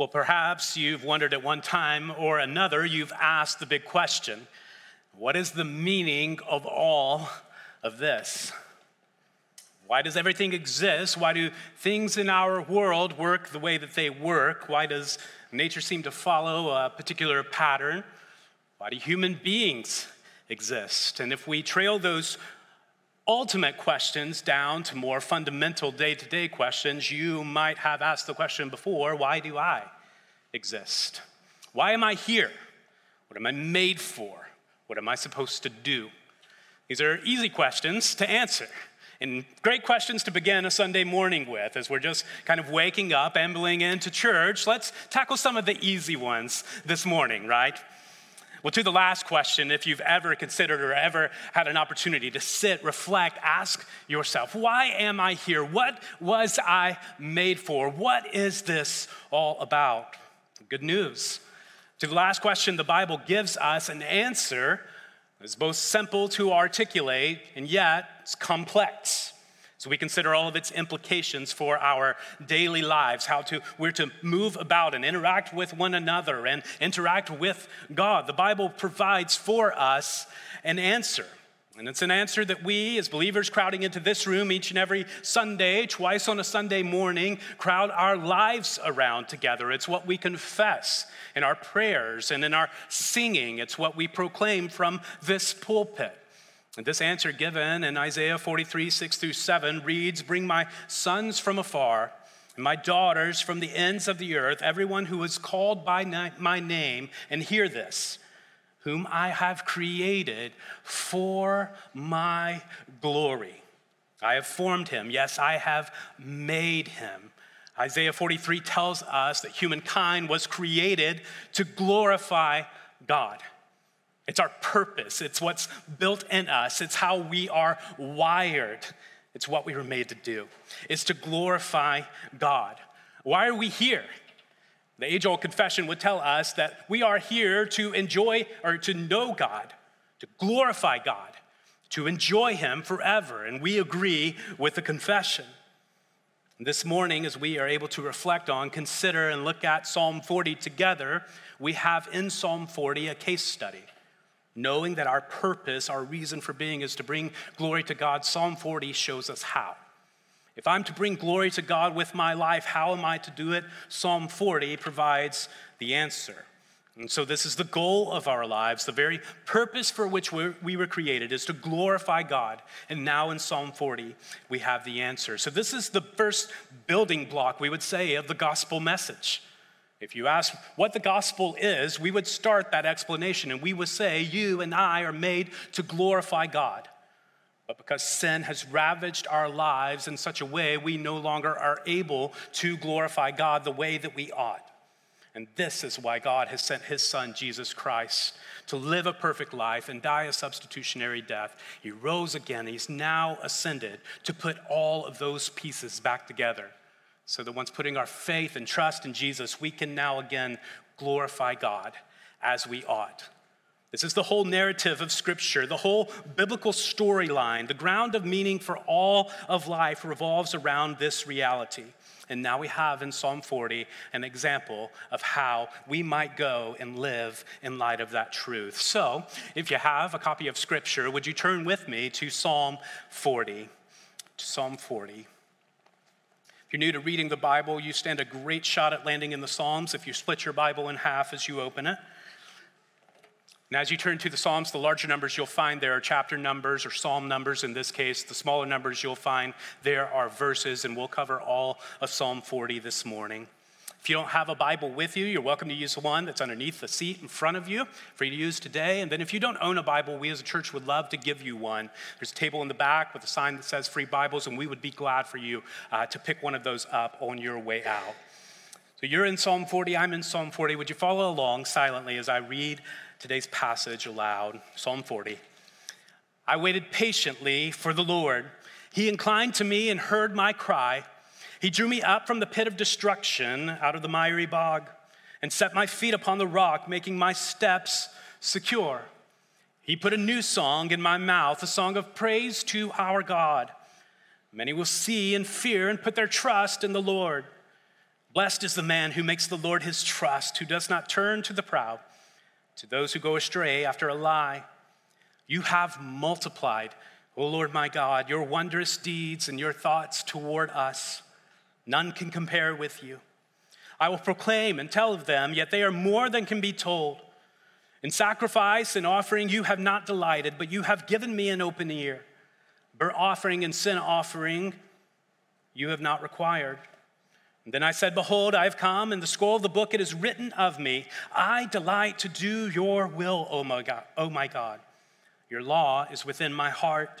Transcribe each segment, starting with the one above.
Well, perhaps you've wondered at one time or another, you've asked the big question what is the meaning of all of this? Why does everything exist? Why do things in our world work the way that they work? Why does nature seem to follow a particular pattern? Why do human beings exist? And if we trail those ultimate questions down to more fundamental day to day questions, you might have asked the question before why do I exist? Why am I here? What am I made for? What am I supposed to do? These are easy questions to answer. And great questions to begin a Sunday morning with as we're just kind of waking up, ambling into church. Let's tackle some of the easy ones this morning, right? Well, to the last question, if you've ever considered or ever had an opportunity to sit, reflect, ask yourself, why am I here? What was I made for? What is this all about? Good news. To the last question, the Bible gives us an answer it's both simple to articulate and yet it's complex. So we consider all of its implications for our daily lives, how to, we're to move about and interact with one another and interact with God. The Bible provides for us an answer. And it's an answer that we, as believers crowding into this room each and every Sunday, twice on a Sunday morning, crowd our lives around together. It's what we confess in our prayers and in our singing. It's what we proclaim from this pulpit. And this answer given in Isaiah 43, 6 through 7 reads Bring my sons from afar and my daughters from the ends of the earth, everyone who is called by my name, and hear this whom I have created for my glory. I have formed him. Yes, I have made him. Isaiah 43 tells us that humankind was created to glorify God. It's our purpose, it's what's built in us, it's how we are wired, it's what we were made to do, it's to glorify God. Why are we here? The age old confession would tell us that we are here to enjoy or to know God, to glorify God, to enjoy Him forever. And we agree with the confession. This morning, as we are able to reflect on, consider, and look at Psalm 40 together, we have in Psalm 40 a case study. Knowing that our purpose, our reason for being is to bring glory to God, Psalm 40 shows us how. If I'm to bring glory to God with my life, how am I to do it? Psalm 40 provides the answer. And so, this is the goal of our lives. The very purpose for which we were created is to glorify God. And now in Psalm 40, we have the answer. So, this is the first building block, we would say, of the gospel message. If you ask what the gospel is, we would start that explanation and we would say, You and I are made to glorify God. But because sin has ravaged our lives in such a way, we no longer are able to glorify God the way that we ought. And this is why God has sent his son, Jesus Christ, to live a perfect life and die a substitutionary death. He rose again. He's now ascended to put all of those pieces back together. So that once putting our faith and trust in Jesus, we can now again glorify God as we ought. This is the whole narrative of Scripture, the whole biblical storyline. The ground of meaning for all of life revolves around this reality. And now we have in Psalm 40 an example of how we might go and live in light of that truth. So, if you have a copy of Scripture, would you turn with me to Psalm 40? To Psalm 40. If you're new to reading the Bible, you stand a great shot at landing in the Psalms if you split your Bible in half as you open it. And as you turn to the Psalms, the larger numbers you'll find there are chapter numbers or psalm numbers in this case. The smaller numbers you'll find there are verses, and we'll cover all of Psalm 40 this morning. If you don't have a Bible with you, you're welcome to use the one that's underneath the seat in front of you for you to use today. And then if you don't own a Bible, we as a church would love to give you one. There's a table in the back with a sign that says free Bibles, and we would be glad for you uh, to pick one of those up on your way out. So you're in Psalm 40, I'm in Psalm 40. Would you follow along silently as I read today's passage aloud Psalm 40. I waited patiently for the Lord. He inclined to me and heard my cry. He drew me up from the pit of destruction, out of the miry bog, and set my feet upon the rock, making my steps secure. He put a new song in my mouth, a song of praise to our God. Many will see and fear and put their trust in the Lord. Blessed is the man who makes the Lord his trust, who does not turn to the proud, to those who go astray after a lie. You have multiplied, O Lord my God, your wondrous deeds and your thoughts toward us. None can compare with you. I will proclaim and tell of them, yet they are more than can be told. In sacrifice and offering you have not delighted, but you have given me an open ear. Burnt offering and sin offering you have not required. And then I said, Behold, I have come, in the scroll of the book it is written of me, I delight to do your will, O my God. O my God. Your law is within my heart.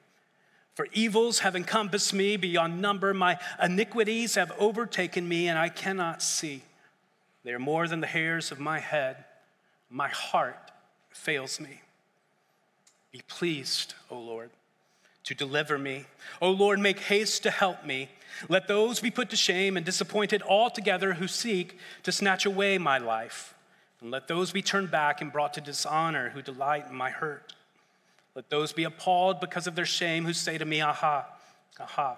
For evils have encompassed me beyond number. My iniquities have overtaken me, and I cannot see. They are more than the hairs of my head. My heart fails me. Be pleased, O Lord, to deliver me. O Lord, make haste to help me. Let those be put to shame and disappointed altogether who seek to snatch away my life. And let those be turned back and brought to dishonor who delight in my hurt. Let those be appalled because of their shame who say to me, Aha, aha.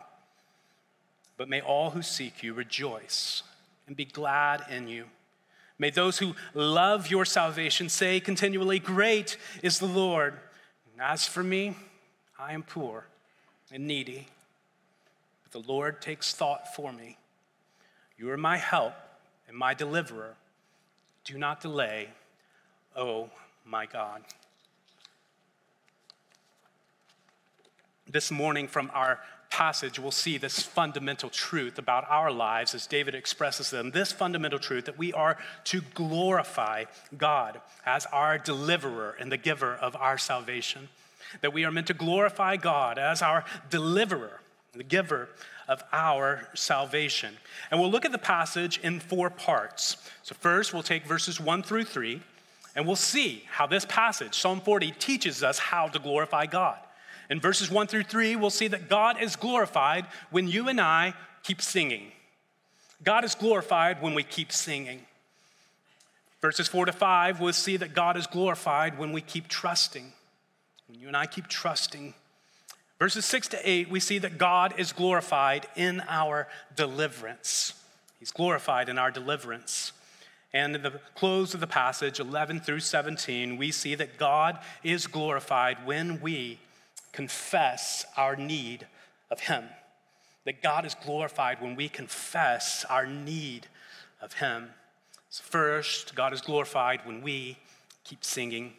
But may all who seek you rejoice and be glad in you. May those who love your salvation say continually, Great is the Lord. As for me, I am poor and needy, but the Lord takes thought for me. You are my help and my deliverer. Do not delay, oh my God. This morning, from our passage, we'll see this fundamental truth about our lives as David expresses them. This fundamental truth that we are to glorify God as our deliverer and the giver of our salvation. That we are meant to glorify God as our deliverer, the giver of our salvation. And we'll look at the passage in four parts. So, first, we'll take verses one through three, and we'll see how this passage, Psalm 40, teaches us how to glorify God. In verses 1 through 3, we'll see that God is glorified when you and I keep singing. God is glorified when we keep singing. Verses 4 to 5, we'll see that God is glorified when we keep trusting. When you and I keep trusting. Verses 6 to 8, we see that God is glorified in our deliverance. He's glorified in our deliverance. And in the close of the passage, 11 through 17, we see that God is glorified when we confess our need of Him. That God is glorified when we confess our need of Him. So first, God is glorified when we keep singing.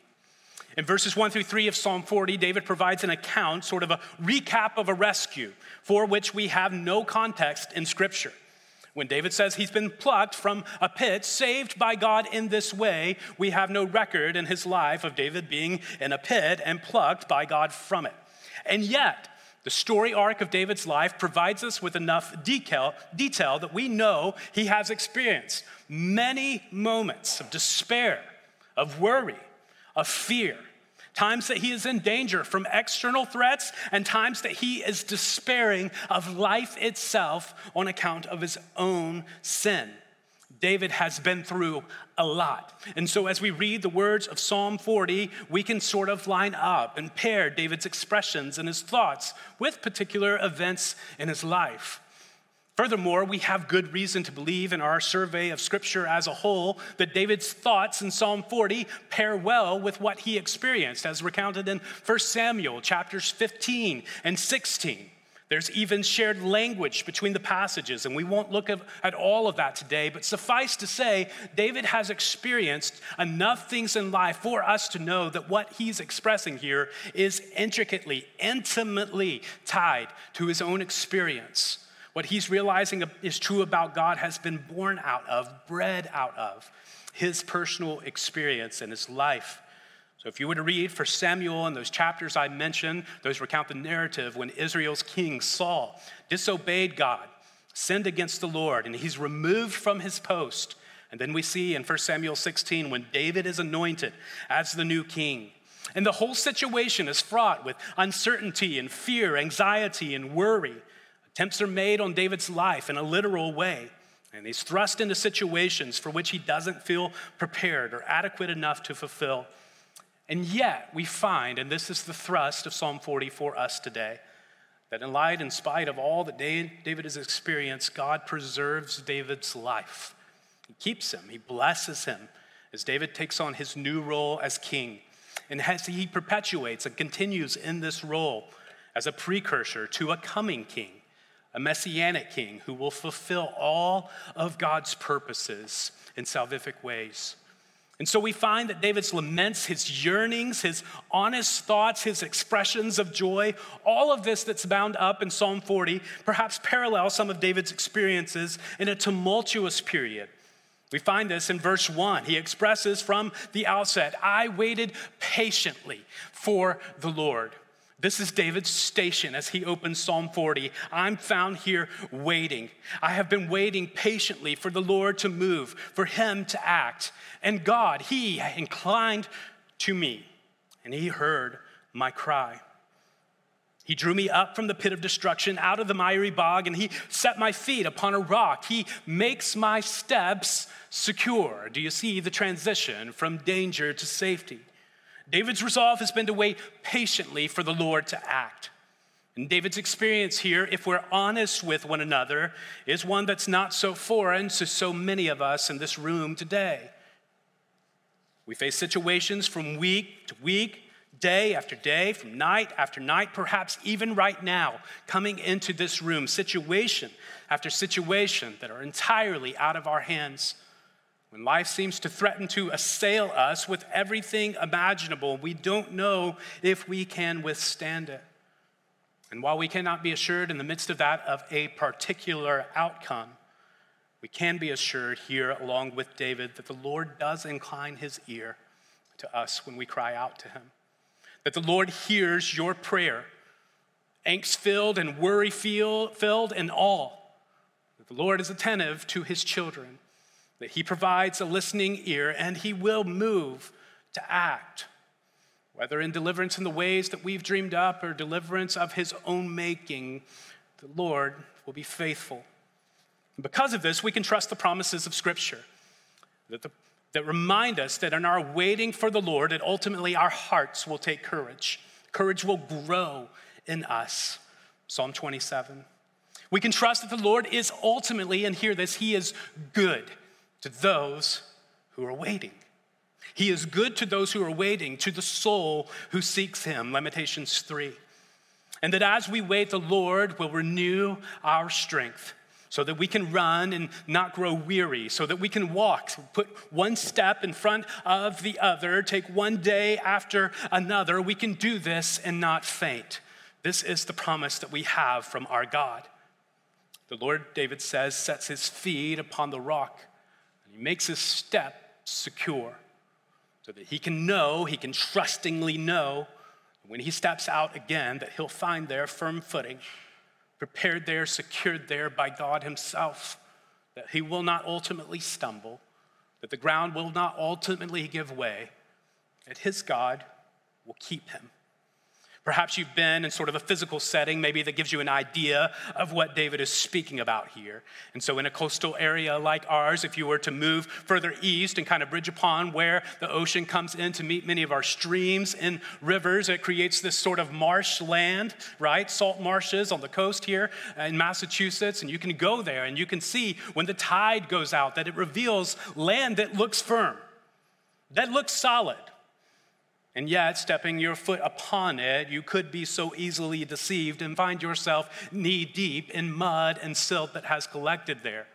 In verses 1 through 3 of Psalm 40, David provides an account, sort of a recap of a rescue, for which we have no context in Scripture. When David says he's been plucked from a pit, saved by God in this way, we have no record in his life of David being in a pit and plucked by God from it. And yet, the story arc of David's life provides us with enough detail, detail that we know he has experienced many moments of despair, of worry, of fear, times that he is in danger from external threats, and times that he is despairing of life itself on account of his own sin. David has been through a lot. And so, as we read the words of Psalm 40, we can sort of line up and pair David's expressions and his thoughts with particular events in his life. Furthermore, we have good reason to believe in our survey of Scripture as a whole that David's thoughts in Psalm 40 pair well with what he experienced, as recounted in 1 Samuel chapters 15 and 16. There's even shared language between the passages, and we won't look at all of that today, but suffice to say, David has experienced enough things in life for us to know that what he's expressing here is intricately, intimately tied to his own experience. What he's realizing is true about God has been born out of, bred out of his personal experience and his life. So if you were to read for Samuel and those chapters I mentioned, those recount the narrative when Israel's king Saul disobeyed God sinned against the Lord, and he's removed from his post. And then we see in 1 Samuel 16 when David is anointed as the new king. And the whole situation is fraught with uncertainty and fear, anxiety and worry. Attempts are made on David's life in a literal way. And he's thrust into situations for which he doesn't feel prepared or adequate enough to fulfill. And yet, we find, and this is the thrust of Psalm 40 for us today, that in light, in spite of all that David has experienced, God preserves David's life. He keeps him, he blesses him as David takes on his new role as king. And as he perpetuates and continues in this role as a precursor to a coming king a messianic king who will fulfill all of God's purposes in salvific ways. And so we find that David's laments, his yearnings, his honest thoughts, his expressions of joy, all of this that's bound up in Psalm 40 perhaps parallel some of David's experiences in a tumultuous period. We find this in verse 1. He expresses from the outset, I waited patiently for the Lord. This is David's station as he opens Psalm 40. I'm found here waiting. I have been waiting patiently for the Lord to move, for him to act. And God, he inclined to me, and he heard my cry. He drew me up from the pit of destruction, out of the miry bog, and he set my feet upon a rock. He makes my steps secure. Do you see the transition from danger to safety? David's resolve has been to wait patiently for the Lord to act. And David's experience here, if we're honest with one another, is one that's not so foreign to so many of us in this room today. We face situations from week to week, day after day, from night after night, perhaps even right now, coming into this room, situation after situation that are entirely out of our hands. When life seems to threaten to assail us with everything imaginable, we don't know if we can withstand it. And while we cannot be assured in the midst of that of a particular outcome, we can be assured here, along with David, that the Lord does incline his ear to us when we cry out to him. That the Lord hears your prayer, angst filled and worry filled and all. That the Lord is attentive to his children that He provides a listening ear and He will move to act, whether in deliverance in the ways that we've dreamed up or deliverance of His own making. The Lord will be faithful. And because of this, we can trust the promises of Scripture that, the, that remind us that in our waiting for the Lord, that ultimately our hearts will take courage. Courage will grow in us. Psalm 27. We can trust that the Lord is ultimately, and hear this, He is good to those who are waiting. He is good to those who are waiting, to the soul who seeks him. Lamentations 3. And that as we wait, the Lord will renew our strength so that we can run and not grow weary, so that we can walk, put one step in front of the other, take one day after another. We can do this and not faint. This is the promise that we have from our God. The Lord, David says, sets his feet upon the rock. He makes his step secure so that he can know, he can trustingly know when he steps out again that he'll find there firm footing, prepared there, secured there by God himself, that he will not ultimately stumble, that the ground will not ultimately give way, that his God will keep him. Perhaps you've been in sort of a physical setting, maybe that gives you an idea of what David is speaking about here. And so, in a coastal area like ours, if you were to move further east and kind of bridge upon where the ocean comes in to meet many of our streams and rivers, it creates this sort of marshland, right? Salt marshes on the coast here in Massachusetts. And you can go there and you can see when the tide goes out that it reveals land that looks firm, that looks solid and yet, stepping your foot upon it, you could be so easily deceived and find yourself knee deep in mud and silt that has collected there.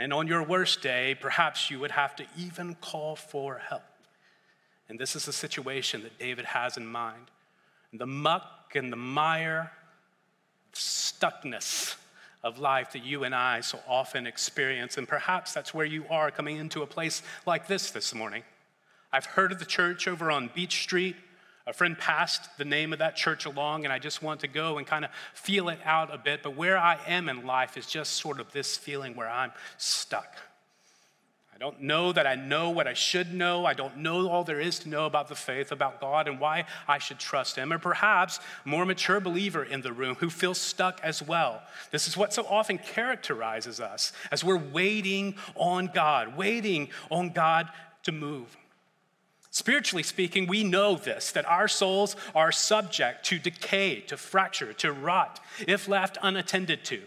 And on your worst day, perhaps you would have to even call for help. And this is the situation that David has in mind. The muck and the mire, stuckness of life that you and I so often experience. And perhaps that's where you are coming into a place like this this morning. I've heard of the church over on Beach Street A friend passed the name of that church along, and I just want to go and kind of feel it out a bit. But where I am in life is just sort of this feeling where I'm stuck. I don't know that I know what I should know. I don't know all there is to know about the faith, about God, and why I should trust Him. Or perhaps more mature believer in the room who feels stuck as well. This is what so often characterizes us as we're waiting on God, waiting on God to move. Spiritually speaking, we know this that our souls are subject to decay, to fracture, to rot, if left unattended to.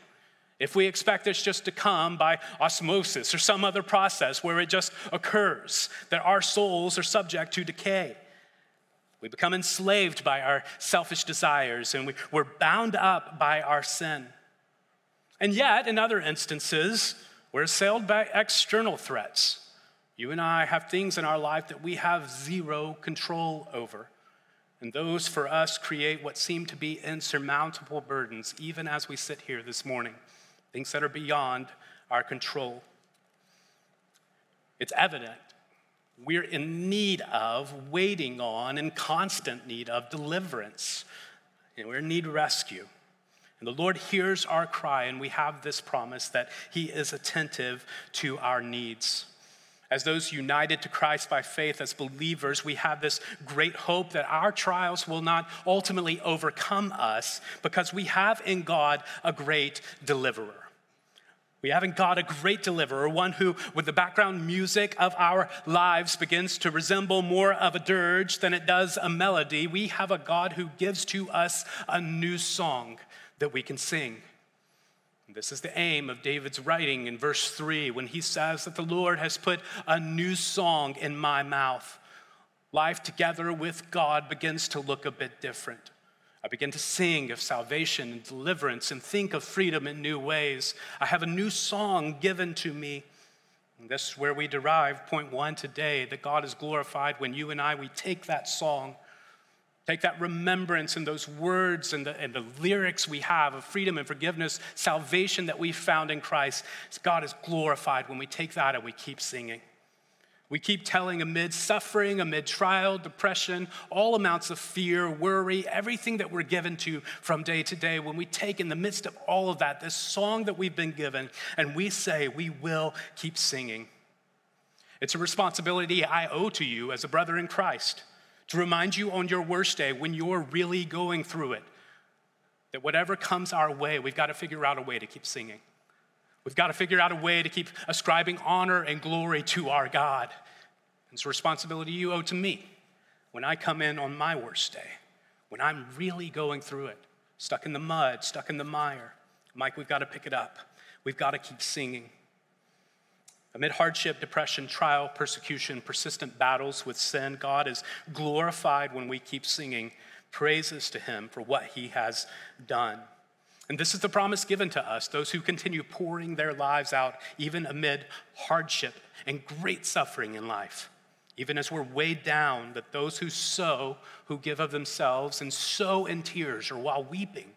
If we expect this just to come by osmosis or some other process where it just occurs, that our souls are subject to decay. We become enslaved by our selfish desires and we, we're bound up by our sin. And yet, in other instances, we're assailed by external threats. You and I have things in our life that we have zero control over. And those for us create what seem to be insurmountable burdens, even as we sit here this morning things that are beyond our control. It's evident we're in need of, waiting on, in constant need of deliverance. And we're in need of rescue. And the Lord hears our cry, and we have this promise that He is attentive to our needs. As those united to Christ by faith, as believers, we have this great hope that our trials will not ultimately overcome us because we have in God a great deliverer. We have in God a great deliverer, one who, with the background music of our lives, begins to resemble more of a dirge than it does a melody. We have a God who gives to us a new song that we can sing. This is the aim of David's writing in verse 3 when he says that the Lord has put a new song in my mouth. Life together with God begins to look a bit different. I begin to sing of salvation and deliverance and think of freedom in new ways. I have a new song given to me. And this is where we derive point one today that God is glorified when you and I, we take that song Take that remembrance and those words and the, and the lyrics we have of freedom and forgiveness, salvation that we found in Christ. God is glorified when we take that and we keep singing. We keep telling amid suffering, amid trial, depression, all amounts of fear, worry, everything that we're given to from day to day, when we take in the midst of all of that, this song that we've been given, and we say, we will keep singing. It's a responsibility I owe to you as a brother in Christ to remind you on your worst day when you're really going through it that whatever comes our way, we've got to figure out a way to keep singing. We've got to figure out a way to keep ascribing honor and glory to our God. It's a responsibility you owe to me when I come in on my worst day, when I'm really going through it, stuck in the mud, stuck in the mire. Mike, we've got to pick it up. We've got to keep singing. Amid hardship, depression, trial, persecution, persistent battles with sin, God is glorified when we keep singing praises to Him for what He has done. And this is the promise given to us, those who continue pouring their lives out even amid hardship and great suffering in life. Even as we're weighed down, that those who sow, who give of themselves and sow in tears or while weeping,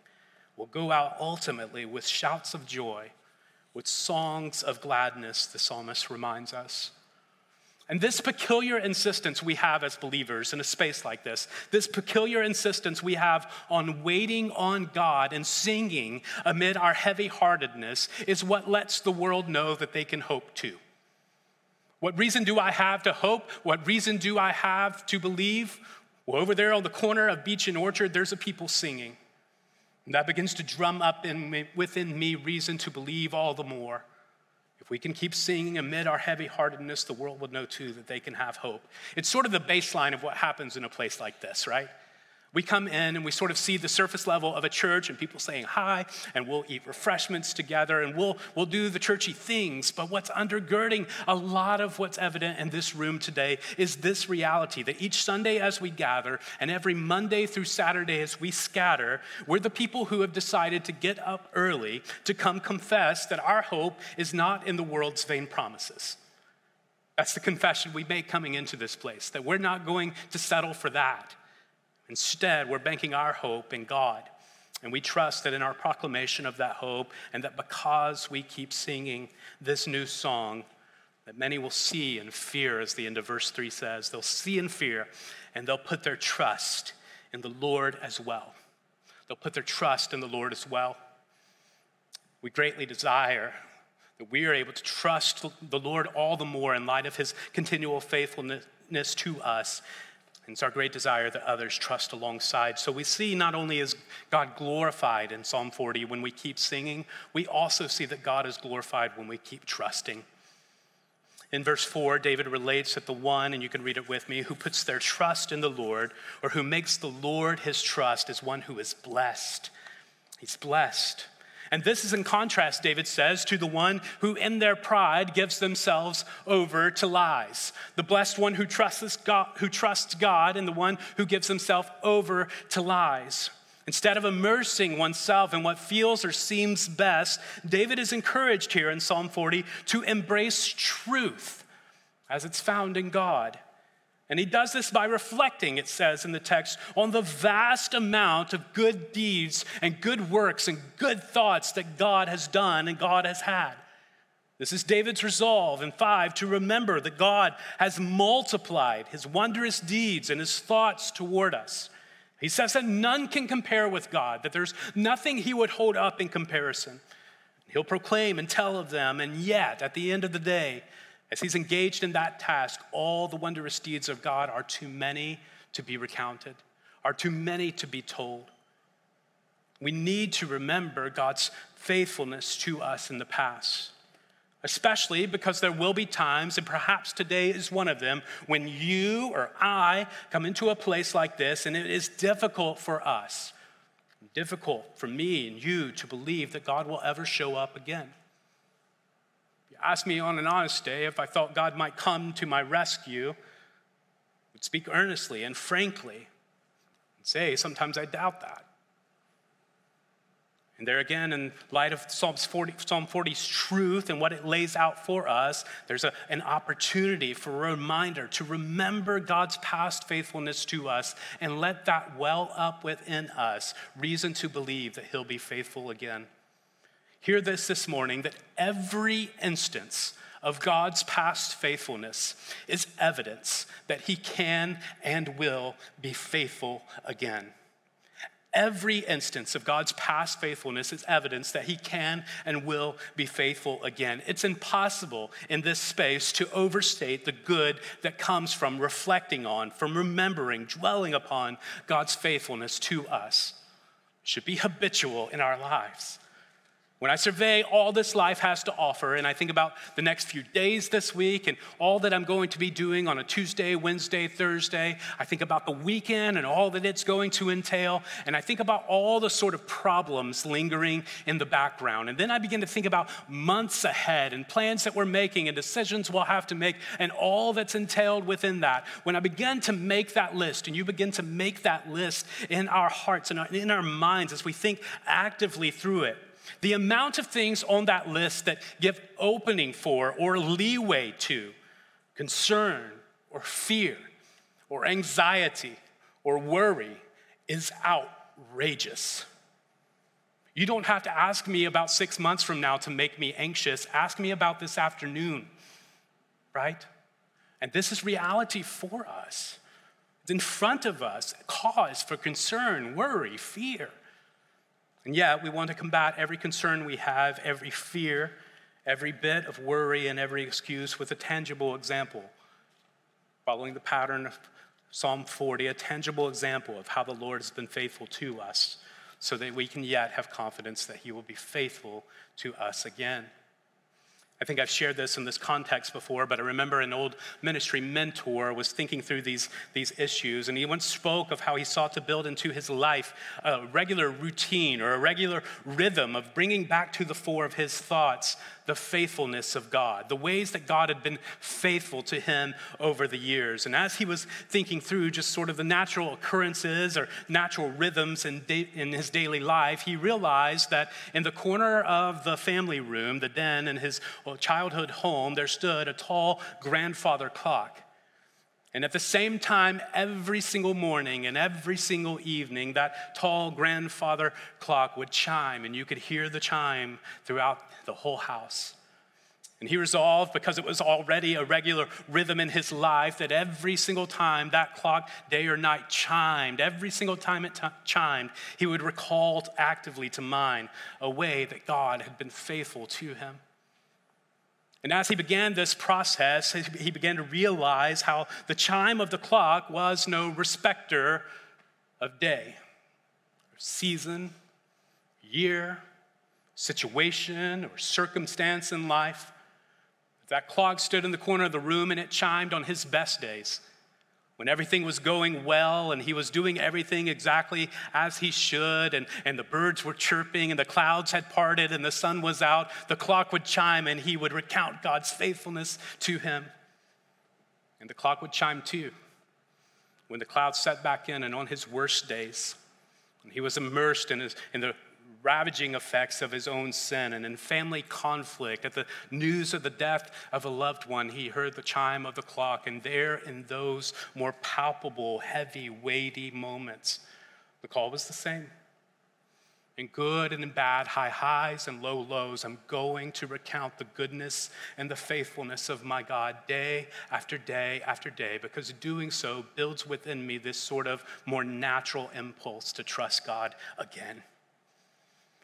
will go out ultimately with shouts of joy with songs of gladness, the psalmist reminds us. And this peculiar insistence we have as believers in a space like this, this peculiar insistence we have on waiting on God and singing amid our heavy heartedness, is what lets the world know that they can hope too. What reason do I have to hope? What reason do I have to believe? Well, over there on the corner of Beach and Orchard, there's a people singing. And that begins to drum up in me, within me reason to believe all the more. If we can keep singing amid our heavy heartedness, the world will know too that they can have hope. It's sort of the baseline of what happens in a place like this, right? We come in and we sort of see the surface level of a church and people saying hi, and we'll eat refreshments together and we'll, we'll do the churchy things. But what's undergirding a lot of what's evident in this room today is this reality that each Sunday as we gather and every Monday through Saturday as we scatter, we're the people who have decided to get up early to come confess that our hope is not in the world's vain promises. That's the confession we make coming into this place, that we're not going to settle for that. Instead, we're banking our hope in God. And we trust that in our proclamation of that hope, and that because we keep singing this new song, that many will see and fear, as the end of verse 3 says. They'll see and fear, and they'll put their trust in the Lord as well. They'll put their trust in the Lord as well. We greatly desire that we are able to trust the Lord all the more in light of his continual faithfulness to us. It's our great desire that others trust alongside. So we see not only is God glorified in Psalm 40 when we keep singing, we also see that God is glorified when we keep trusting. In verse 4, David relates that the one, and you can read it with me, who puts their trust in the Lord or who makes the Lord his trust is one who is blessed. He's blessed. And this is in contrast, David says, to the one who in their pride gives themselves over to lies. The blessed one who trusts God, who trusts God and the one who gives himself over to lies. Instead of immersing oneself in what feels or seems best, David is encouraged here in Psalm 40 to embrace truth as it's found in God. And he does this by reflecting, it says in the text, on the vast amount of good deeds and good works and good thoughts that God has done and God has had. This is David's resolve in five to remember that God has multiplied his wondrous deeds and his thoughts toward us. He says that none can compare with God, that there's nothing he would hold up in comparison. He'll proclaim and tell of them, and yet, at the end of the day, as he's engaged in that task, all the wondrous deeds of God are too many to be recounted, are too many to be told. We need to remember God's faithfulness to us in the past especially because there will be times, and perhaps today is one of them, when you or I come into a place like this and it is difficult for us, difficult for me and you to believe that God will ever show up again. You ask me on an honest day if I thought God might come to my rescue, would speak earnestly and frankly and say, sometimes I doubt that. And there again, in light of Psalms 40, Psalm 40's truth and what it lays out for us, there's a, an opportunity for a reminder to remember God's past faithfulness to us and let that well up within us reason to believe that He'll be faithful again. Hear this this morning that every instance of God's past faithfulness is evidence that He can and will be faithful again. Every instance of God's past faithfulness is evidence that He can and will be faithful again. It's impossible in this space to overstate the good that comes from reflecting on, from remembering, dwelling upon God's faithfulness to us. It should be habitual in our lives. When I survey all this life has to offer, and I think about the next few days this week and all that I'm going to be doing on a Tuesday, Wednesday, Thursday, I think about the weekend and all that it's going to entail, and I think about all the sort of problems lingering in the background. And then I begin to think about months ahead and plans that we're making and decisions we'll have to make and all that's entailed within that. When I begin to make that list, and you begin to make that list in our hearts and in our minds as we think actively through it, the amount of things on that list that give opening for or leeway to concern or fear or anxiety or worry is outrageous. You don't have to ask me about six months from now to make me anxious. Ask me about this afternoon, right? And this is reality for us. It's in front of us, cause for concern, worry, fear. And yet, we want to combat every concern we have, every fear, every bit of worry, and every excuse with a tangible example. Following the pattern of Psalm 40, a tangible example of how the Lord has been faithful to us, so that we can yet have confidence that He will be faithful to us again. I think I've shared this in this context before, but I remember an old ministry mentor was thinking through these, these issues, and he once spoke of how he sought to build into his life a regular routine or a regular rhythm of bringing back to the fore of his thoughts the faithfulness of God, the ways that God had been faithful to him over the years. And as he was thinking through just sort of the natural occurrences or natural rhythms in, da- in his daily life, he realized that in the corner of the family room, the den in his childhood home, there stood a tall grandfather clock. And at the same time, every single morning and every single evening, that tall grandfather clock would chime, and you could hear the chime throughout the whole house. And he resolved, because it was already a regular rhythm in his life, that every single time that clock, day or night, chimed, every single time it t- chimed, he would recall actively to mind a way that God had been faithful to him. And as he began this process, he began to realize how the chime of the clock was no respecter of day, or season, year, situation, or circumstance in life. That clock stood in the corner of the room and it chimed on his best days. When everything was going well and he was doing everything exactly as he should, and, and the birds were chirping and the clouds had parted and the sun was out, the clock would chime and he would recount God's faithfulness to him. And the clock would chime too when the clouds set back in and on his worst days. And he was immersed in, his, in the ravaging effects of his own sin and in family conflict. At the news of the death of a loved one, he heard the chime of the clock, and there in those more palpable, heavy, weighty moments, the call was the same. In good and in bad, high highs and low lows, I'm going to recount the goodness and the faithfulness of my God day after day after day, because doing so builds within me this sort of more natural impulse to trust God again.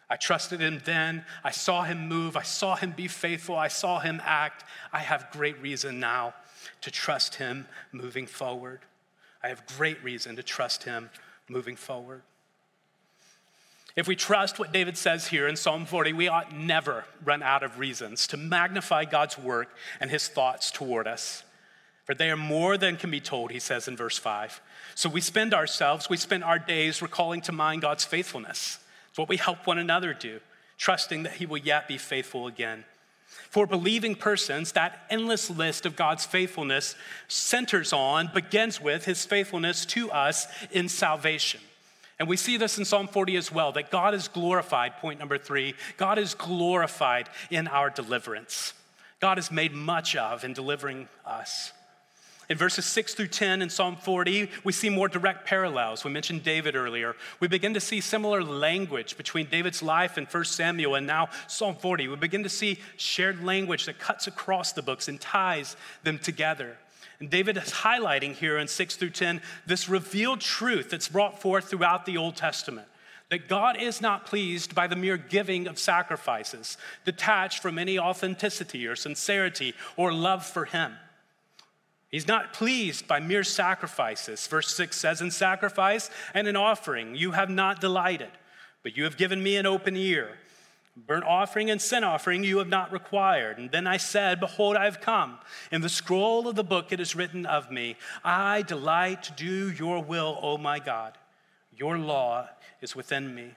I trusted him then. I saw him move. I saw him be faithful. I saw him act. I have great reason now to trust him moving forward. I have great reason to trust him moving forward. If we trust what David says here in Psalm 40, we ought never run out of reasons to magnify God's work and his thoughts toward us. For they are more than can be told, he says in verse 5. So we spend ourselves, we spend our days recalling to mind God's faithfulness it's what we help one another do, trusting that He will yet be faithful again. For believing persons, that endless list of God's faithfulness centers on, begins with His faithfulness to us in salvation. And we see this in Psalm 40 as well that God is glorified, point number three. God is glorified in our deliverance. God is made much of in delivering us. In verses 6 through 10 in Psalm 40, we see more direct parallels. We mentioned David earlier. We begin to see similar language between David's life in 1 Samuel and now Psalm 40. We begin to see shared language that cuts across the books and ties them together. And David is highlighting here in 6 through 10 this revealed truth that's brought forth throughout the Old Testament that God is not pleased by the mere giving of sacrifices, detached from any authenticity or sincerity or love for Him. He's not pleased by mere sacrifices. Verse 6 says, In sacrifice and in offering you have not delighted, but you have given me an open ear. Burnt offering and sin offering you have not required. And then I said, Behold, I have come. In the scroll of the book it is written of me, I delight to do your will, O my God. Your law is within me.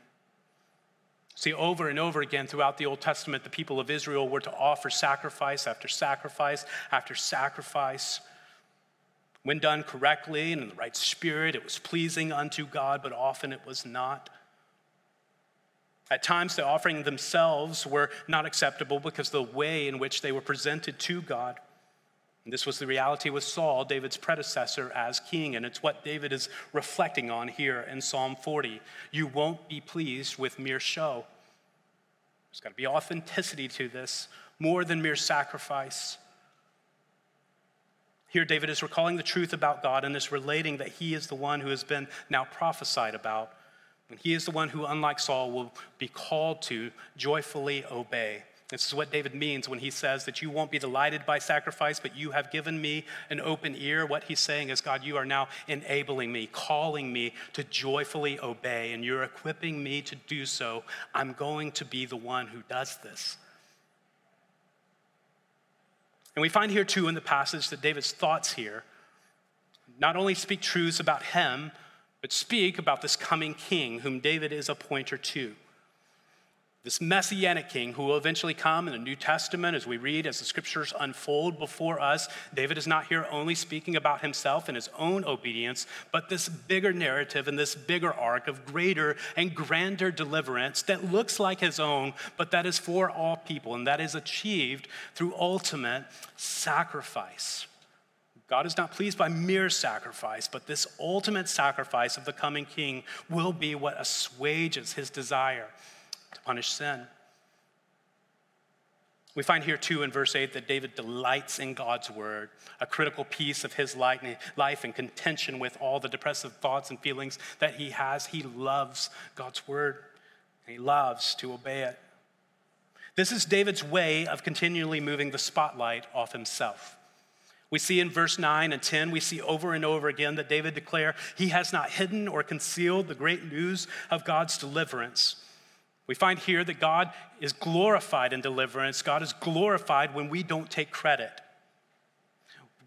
See, over and over again throughout the Old Testament, the people of Israel were to offer sacrifice after sacrifice after sacrifice when done correctly and in the right spirit, it was pleasing unto God, but often it was not. At times, the offering themselves were not acceptable because the way in which they were presented to God. And this was the reality with Saul, David's predecessor as king, and it's what David is reflecting on here in Psalm 40. You won't be pleased with mere show. There's got to be authenticity to this, more than mere sacrifice. Here, David is recalling the truth about God and is relating that he is the one who has been now prophesied about. And he is the one who, unlike Saul, will be called to joyfully obey. This is what David means when he says that you won't be delighted by sacrifice, but you have given me an open ear. What he's saying is, God, you are now enabling me, calling me to joyfully obey, and you're equipping me to do so. I'm going to be the one who does this. And we find here, too, in the passage that David's thoughts here not only speak truths about him, but speak about this coming king whom David is a pointer to this messianic king who will eventually come in the New Testament as we read, as the scriptures unfold before us. David is not here only speaking about himself and his own obedience, but this bigger narrative and this bigger arc of greater and grander deliverance that looks like his own, but that is for all people, and that is achieved through ultimate sacrifice. God is not pleased by mere sacrifice, but this ultimate sacrifice of the coming king will be what assuages his desire to punish sin. We find here too in verse 8 that David delights in God's word, a critical piece of his life in contention with all the depressive thoughts and feelings that he has. He loves God's word, and he loves to obey it. This is David's way of continually moving the spotlight off himself. We see in verse 9 and 10, we see over and over again that David declare he has not hidden or concealed the great news of God's deliverance. We find here that God is glorified in deliverance. God is glorified when we don't take credit.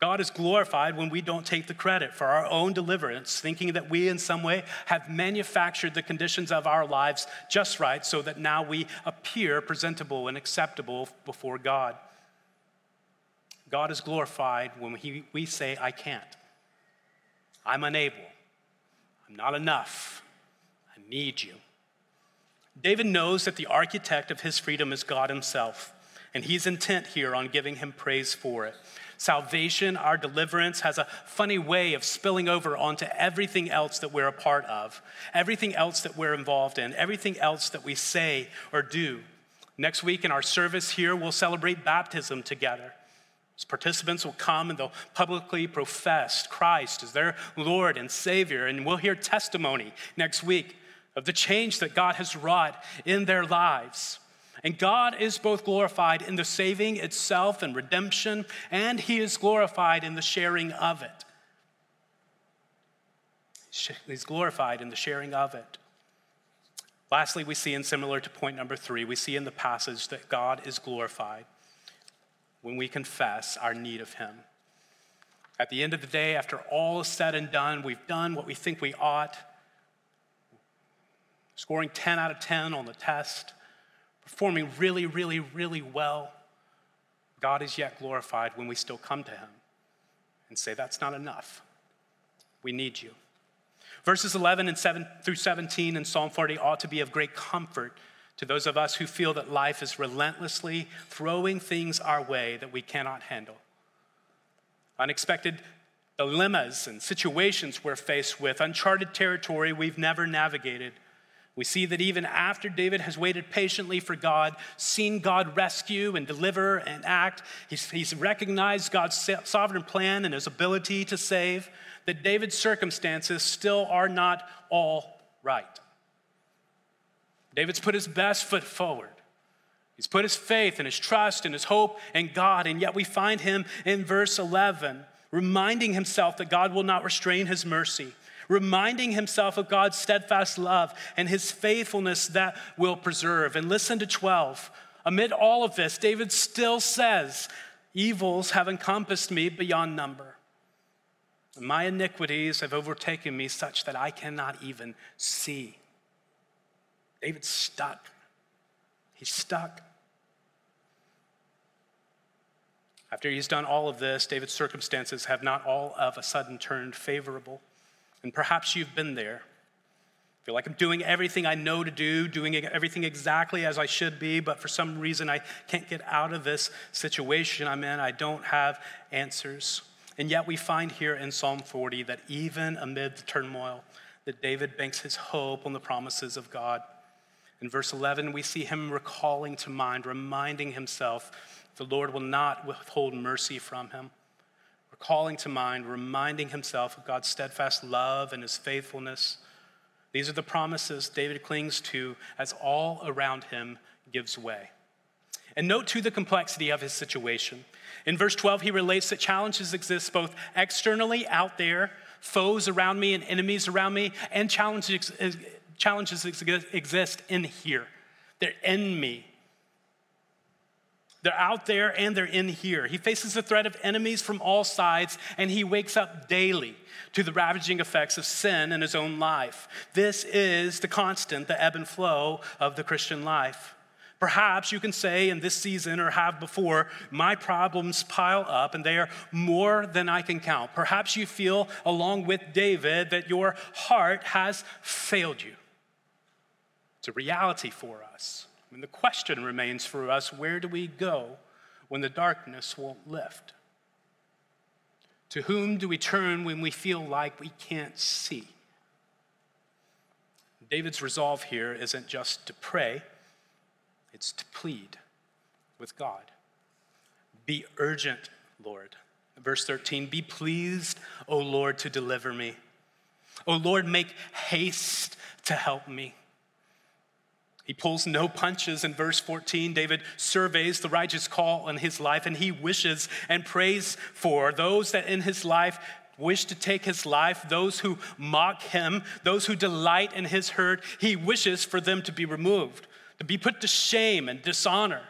God is glorified when we don't take the credit for our own deliverance, thinking that we in some way have manufactured the conditions of our lives just right so that now we appear presentable and acceptable before God. God is glorified when he, we say, I can't. I'm unable. I'm not enough. I need you. David knows that the architect of his freedom is God himself, and he's intent here on giving him praise for it. Salvation, our deliverance, has a funny way of spilling over onto everything else that we're a part of, everything else that we're involved in, everything else that we say or do. Next week in our service here, we'll celebrate baptism together. As participants will come and they'll publicly profess Christ as their Lord and Savior, and we'll hear testimony next week of the change that God has wrought in their lives. And God is both glorified in the saving itself and redemption, and He is glorified in the sharing of it. He's glorified in the sharing of it. Lastly, we see, and similar to point number three, we see in the passage that God is glorified when we confess our need of Him. At the end of the day, after all is said and done, we've done what we think we ought scoring 10 out of 10 on the test, performing really, really, really well, God is yet glorified when we still come to Him and say, That's not enough. We need you. Verses 11 and 7 through 17 in Psalm 40 ought to be of great comfort to those of us who feel that life is relentlessly throwing things our way that we cannot handle. Unexpected dilemmas and situations we're faced with, uncharted territory we've never navigated we see that even after David has waited patiently for God, seen God rescue and deliver and act, he's, he's, recognized God's sovereign plan and his ability to save, that David's circumstances still are not all right. David's put his best foot forward. He's put his faith and his trust and his hope in God, and yet we find him in verse 11 reminding himself that God will not restrain his mercy reminding himself of God's steadfast love and his faithfulness that will preserve. And listen to 12. Amid all of this, David still says, Evils have encompassed me beyond number. My iniquities have overtaken me such that I cannot even see. David's stuck. He's stuck. After he's done all of this, David's circumstances have not all of a sudden turned favorable. And perhaps you've been there. I feel like I'm doing everything I know to do, doing everything exactly as I should be, but for some reason I can't get out of this situation I'm in. I don't have answers. And yet we find here in Psalm 40 that even amid the turmoil, that David banks his hope on the promises of God. In verse 11, we see him recalling to mind, reminding himself the Lord will not withhold mercy from him calling to mind, reminding himself of God's steadfast love and his faithfulness. These are the promises David clings to as all around him gives way. And note too the complexity of his situation. In verse 12, he relates that challenges exist both externally out there, foes around me and enemies around me, and challenges, challenges exist in here. They're in me. They're out there and they're in here. He faces the threat of enemies from all sides, and he wakes up daily to the ravaging effects of sin in his own life. This is the constant, the ebb and flow of the Christian life. Perhaps you can say in this season or have before, my problems pile up and they are more than I can count. Perhaps you feel, along with David, that your heart has failed you. It's a reality for us. And the question remains for us where do we go when the darkness won't lift? To whom do we turn when we feel like we can't see? David's resolve here isn't just to pray, it's to plead with God. Be urgent, Lord. Verse 13, be pleased, O Lord, to deliver me. O Lord, make haste to help me. He pulls no punches in verse 14. David surveys the righteous call on his life and he wishes and prays for those that in his life wish to take his life, those who mock him, those who delight in his hurt. He wishes for them to be removed, to be put to shame and dishonor.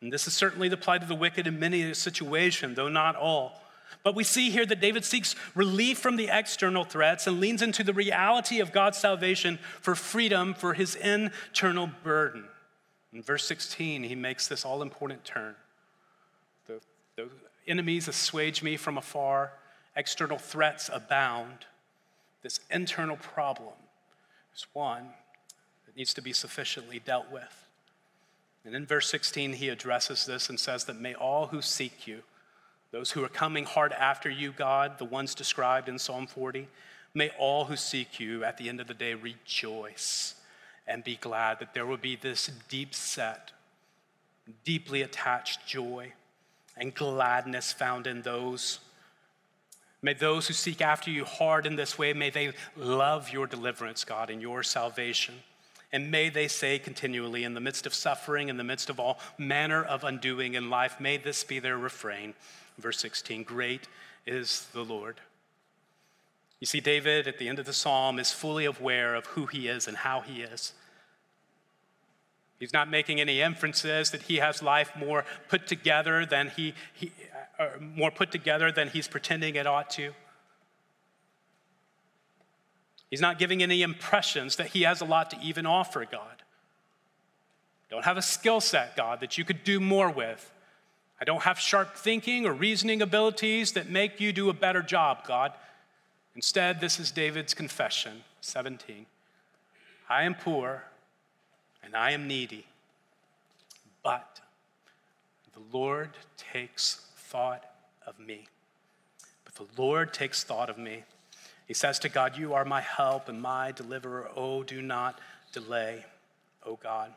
And this is certainly the plight of the wicked in many a situation, though not all. But we see here that David seeks relief from the external threats and leans into the reality of God's salvation for freedom for his internal burden. In verse 16, he makes this all important turn. The, the enemies assuage me from afar, external threats abound. This internal problem is one that needs to be sufficiently dealt with. And in verse 16, he addresses this and says that may all who seek you, those who are coming hard after you, God, the ones described in Psalm 40, may all who seek you at the end of the day rejoice and be glad that there will be this deep set, deeply attached joy and gladness found in those. May those who seek after you hard in this way, may they love your deliverance, God, and your salvation. And may they say continually, in the midst of suffering, in the midst of all manner of undoing in life, may this be their refrain verse 16 Great is the Lord. You see, David at the end of the psalm is fully aware of who he is and how he is. He's not making any inferences that he has life more put together than he, he uh, more put together than he's pretending it ought to. He's not giving any impressions that he has a lot to even offer God. Don't have a skill set, God, that you could do more with. I don't have sharp thinking or reasoning abilities that make you do a better job, God. Instead, this is David's confession 17. I am poor and I am needy, but the Lord takes thought of me. But the Lord takes thought of me. He says to God, You are my help and my deliverer. Oh, do not delay, oh God.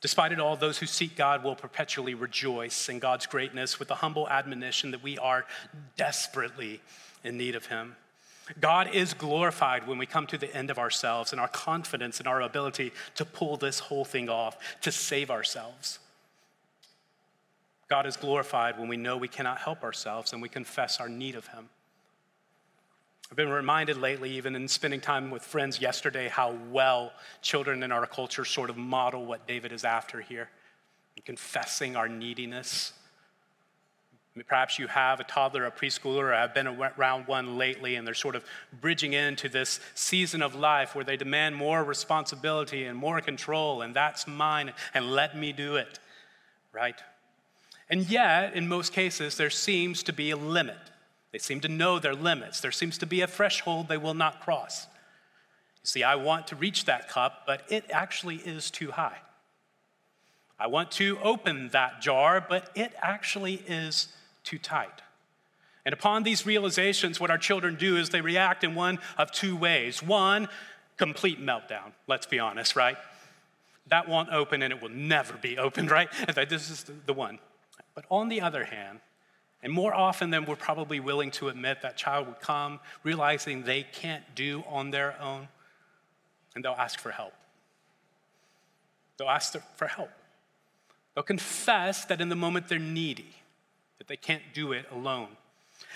Despite it all, those who seek God will perpetually rejoice in God's greatness with the humble admonition that we are desperately in need of Him. God is glorified when we come to the end of ourselves and our confidence in our ability to pull this whole thing off, to save ourselves. God is glorified when we know we cannot help ourselves and we confess our need of Him. I've been reminded lately, even in spending time with friends yesterday, how well children in our culture sort of model what David is after here, confessing our neediness. Perhaps you have a toddler, a preschooler, or have been around one lately, and they're sort of bridging into this season of life where they demand more responsibility and more control, and that's mine, and let me do it, right? And yet, in most cases, there seems to be a limit they seem to know their limits. There seems to be a threshold they will not cross. You see, I want to reach that cup, but it actually is too high. I want to open that jar, but it actually is too tight. And upon these realizations, what our children do is they react in one of two ways. One, complete meltdown, let's be honest, right? That won't open and it will never be opened, right? This is the one. But on the other hand, and more often than we're probably willing to admit, that child would come realizing they can't do on their own, and they'll ask for help. They'll ask for help. They'll confess that in the moment they're needy, that they can't do it alone.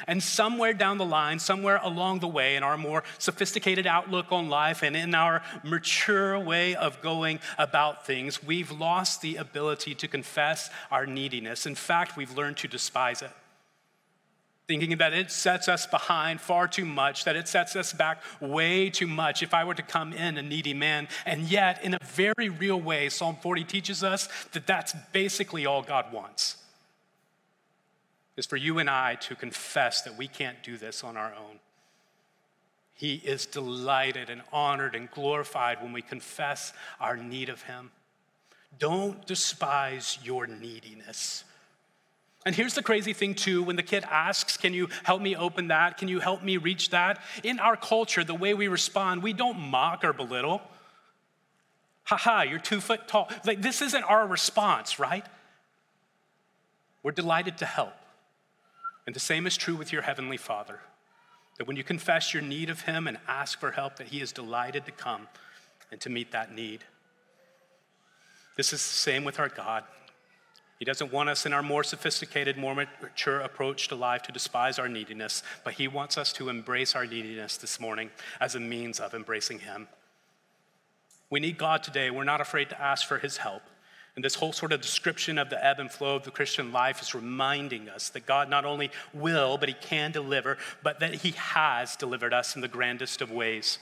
And somewhere down the line, somewhere along the way, in our more sophisticated outlook on life and in our mature way of going about things, we've lost the ability to confess our neediness. In fact, we've learned to despise it thinking that it sets us behind far too much, that it sets us back way too much if I were to come in a needy man. And yet, in a very real way, Psalm 40 teaches us that that's basically all God wants. Is for you and I to confess that we can't do this on our own. He is delighted and honored and glorified when we confess our need of Him. Don't despise your neediness. And here's the crazy thing, too when the kid asks, Can you help me open that? Can you help me reach that? In our culture, the way we respond, we don't mock or belittle. Ha ha, you're two foot tall. Like, this isn't our response, right? We're delighted to help. And the same is true with your Heavenly Father. That when you confess your need of Him and ask for help, that He is delighted to come and to meet that need. This is the same with our God. He doesn't want us in our more sophisticated, more mature approach to life to despise our neediness, but He wants us to embrace our neediness this morning as a means of embracing Him. We need God today. We're not afraid to ask for His help. And this whole sort of description of the ebb and flow of the Christian life is reminding us that God not only will, but He can deliver, but that He has delivered us in the grandest of ways.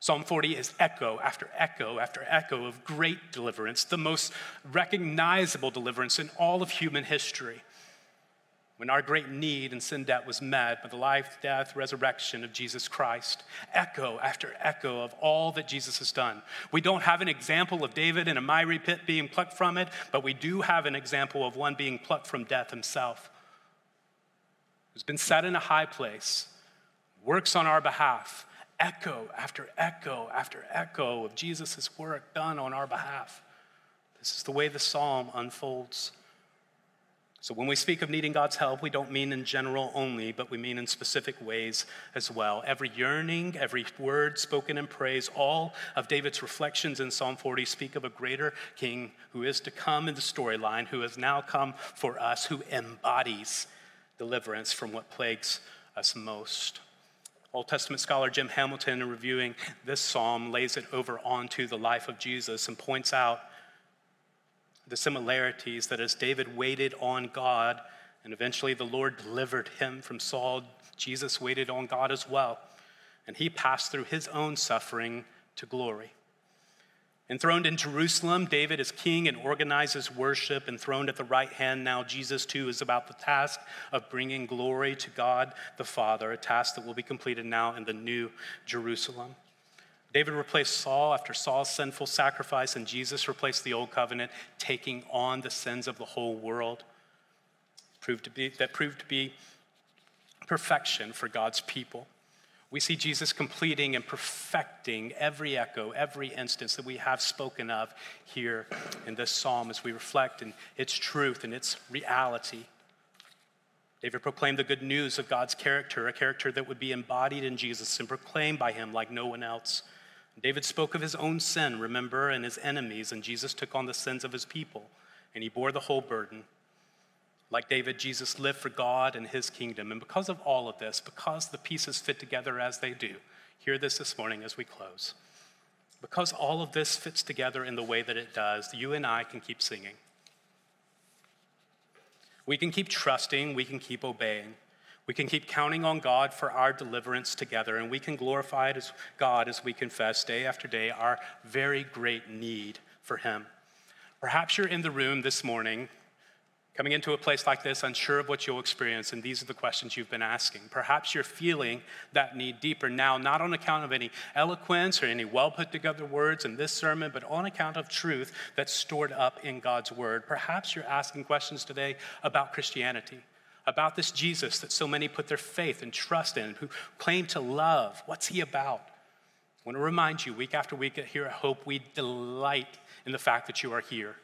Psalm 40 is echo after echo after echo of great deliverance, the most recognizable deliverance in all of human history when our great need and sin debt was met by the life, death, resurrection of Jesus Christ. Echo after echo of all that Jesus has done. We don't have an example of David in a miry pit being plucked from it, but we do have an example of one being plucked from death himself. Who's been set in a high place, works on our behalf. Echo after echo after echo of Jesus' work done on our behalf. This is the way the psalm unfolds. So, when we speak of needing God's help, we don't mean in general only, but we mean in specific ways as well. Every yearning, every word spoken in praise, all of David's reflections in Psalm 40 speak of a greater king who is to come in the storyline, who has now come for us, who embodies deliverance from what plagues us most. Old Testament scholar Jim Hamilton, in reviewing this psalm, lays it over onto the life of Jesus and points out the similarities that as David waited on God and eventually the Lord delivered him from Saul, Jesus waited on God as well. And he passed through his own suffering to glory. Enthroned in Jerusalem, David is king and organizes worship. Enthroned at the right hand, now Jesus too is about the task of bringing glory to God the Father, a task that will be completed now in the new Jerusalem. David replaced Saul after Saul's sinful sacrifice, and Jesus replaced the old covenant, taking on the sins of the whole world. Proved to be, that proved to be perfection for God's people. We see Jesus completing and perfecting every echo, every instance that we have spoken of here in this psalm as we reflect in its truth and its reality. David proclaimed the good news of God's character, a character that would be embodied in Jesus and proclaimed by him like no one else. David spoke of his own sin, remember, and his enemies, and Jesus took on the sins of his people, and he bore the whole burden. Like David, Jesus lived for God and his kingdom. And because of all of this, because the pieces fit together as they do, hear this this morning as we close. Because all of this fits together in the way that it does, you and I can keep singing. We can keep trusting, we can keep obeying. We can keep counting on God for our deliverance together, and we can glorify God as we confess day after day our very great need for Him. Perhaps you're in the room this morning coming into a place like this, unsure of what you'll experience, and these are the questions you've been asking. Perhaps you're feeling that need deeper now, not on account of any eloquence or any well put together words in this sermon, but on account of truth that's stored up in God's Word. Perhaps you're asking questions today about Christianity. About this Jesus that so many put their faith and trust in, who claim to love. What's he about? I want to remind you, week after week here at Hope, we delight in the fact that you are here.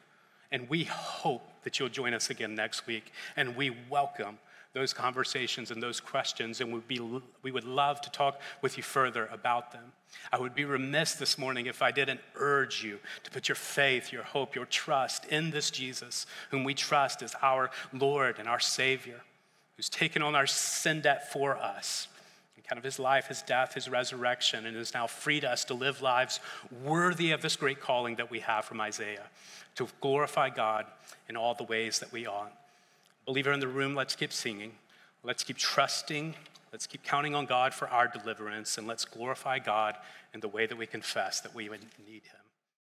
And we hope that you'll join us again next week. And we welcome those conversations and those questions, and we'd be, we would love to talk with you further about them. I would be remiss this morning if I didn't urge you to put your faith, your hope, your trust in this Jesus, whom we trust as our Lord and our Savior, who's taken on our sin debt for us. Kind of his life, his death, his resurrection, and has now freed us to live lives worthy of this great calling that we have from Isaiah to glorify God in all the ways that we ought. Believer in the room, let's keep singing. Let's keep trusting. Let's keep counting on God for our deliverance. And let's glorify God in the way that we confess that we need Him.